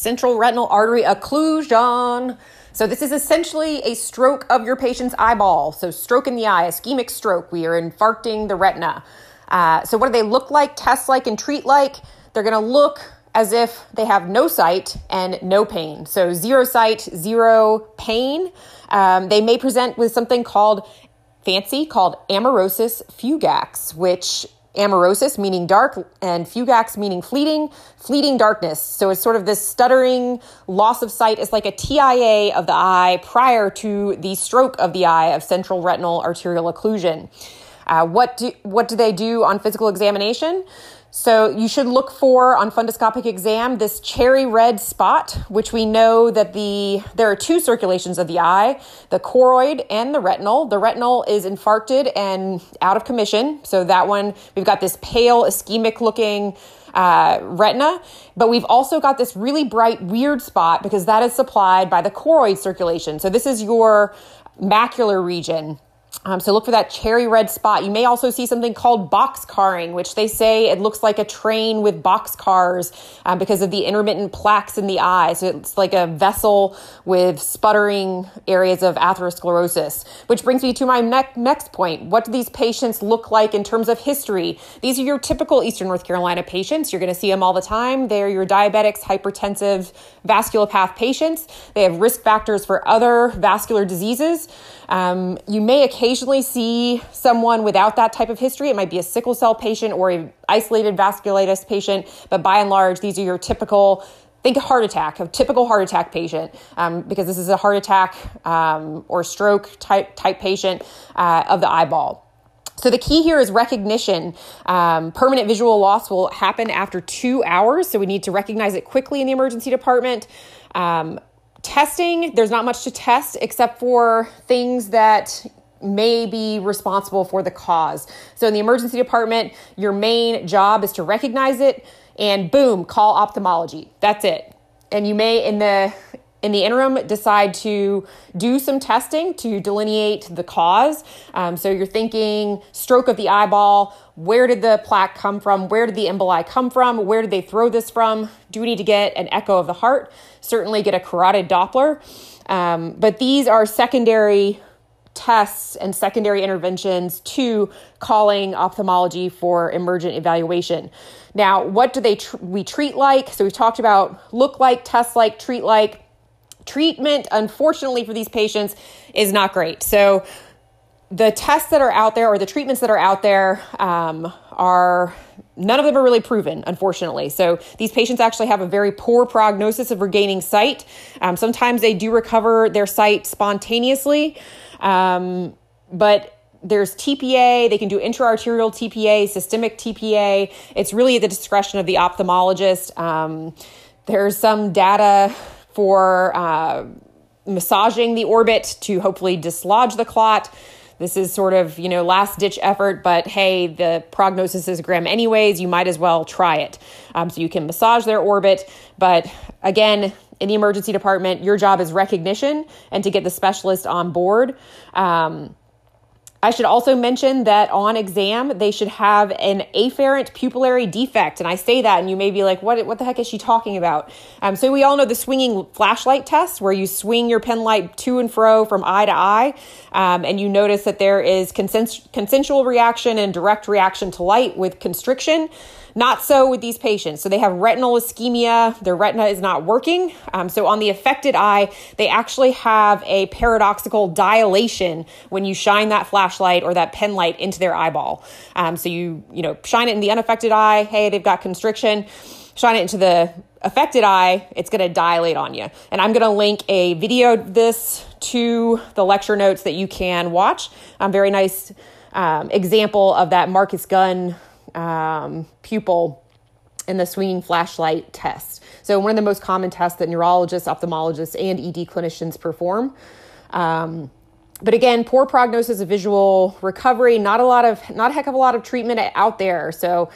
central retinal artery occlusion. So, this is essentially a stroke of your patient's eyeball. So, stroke in the eye, ischemic stroke. We are infarcting the retina. Uh, so, what do they look like, test like, and treat like? They're going to look as if they have no sight and no pain. So, zero sight, zero pain. Um, they may present with something called fancy, called amaurosis fugax, which amaurosis meaning dark and fugax meaning fleeting fleeting darkness. So it's sort of this stuttering loss of sight. It's like a tia of the eye prior to the stroke of the eye of central retinal arterial occlusion uh, what do what do they do on physical examination so you should look for on fundoscopic exam this cherry red spot, which we know that the there are two circulations of the eye, the choroid and the retinal. The retinal is infarcted and out of commission. So that one we've got this pale ischemic looking uh, retina, but we've also got this really bright weird spot because that is supplied by the choroid circulation. So this is your macular region um, so look for that cherry red spot. You may also see something called box carring, which they say it looks like a train with box cars um, because of the intermittent plaques in the eye. So it's like a vessel with sputtering areas of atherosclerosis, which brings me to my ne- next point. What do these patients look like in terms of history? These are your typical Eastern North Carolina patients. You're going to see them all the time. They're your diabetics, hypertensive, vasculopath patients. They have risk factors for other vascular diseases. Um, you may occasionally see someone without that type of history. It might be a sickle cell patient or an isolated vasculitis patient, but by and large, these are your typical think a heart attack, a typical heart attack patient, um, because this is a heart attack um, or stroke type type patient uh, of the eyeball. So the key here is recognition. Um, permanent visual loss will happen after two hours, so we need to recognize it quickly in the emergency department. Um, testing, there's not much to test except for things that may be responsible for the cause. So in the emergency department, your main job is to recognize it and boom, call ophthalmology. That's it. And you may in the in the interim decide to do some testing to delineate the cause. Um, so you're thinking stroke of the eyeball. Where did the plaque come from? Where did the emboli come from? Where did they throw this from? Do we need to get an echo of the heart? Certainly get a carotid Doppler. Um, but these are secondary tests and secondary interventions to calling ophthalmology for emergent evaluation. Now, what do they tr- we treat like? So we've talked about look like, test like, treat like treatment, unfortunately, for these patients is not great. So, the tests that are out there or the treatments that are out there um, are none of them are really proven, unfortunately. So these patients actually have a very poor prognosis of regaining sight. Um, sometimes they do recover their sight spontaneously, um, but there's TPA, they can do intraarterial TPA, systemic TPA. It's really at the discretion of the ophthalmologist. Um, there's some data for uh, massaging the orbit to hopefully dislodge the clot. This is sort of, you know, last ditch effort, but hey, the prognosis is grim anyways. You might as well try it. Um, so you can massage their orbit. But again, in the emergency department, your job is recognition and to get the specialist on board. Um, I should also mention that on exam, they should have an afferent pupillary defect. And I say that, and you may be like, what, what the heck is she talking about? Um, so, we all know the swinging flashlight test, where you swing your pen light to and fro from eye to eye, um, and you notice that there is consens- consensual reaction and direct reaction to light with constriction. Not so with these patients. So they have retinal ischemia, their retina is not working. Um, so on the affected eye, they actually have a paradoxical dilation when you shine that flashlight or that pen light into their eyeball. Um, so you, you know, shine it in the unaffected eye, hey, they've got constriction. Shine it into the affected eye, it's going to dilate on you. And I'm going to link a video this to the lecture notes that you can watch. A um, very nice um, example of that Marcus Gunn um, pupil in the swinging flashlight test. So, one of the most common tests that neurologists, ophthalmologists, and ED clinicians perform. Um, but again, poor prognosis of visual recovery, not a lot of, not a heck of a lot of treatment out there. So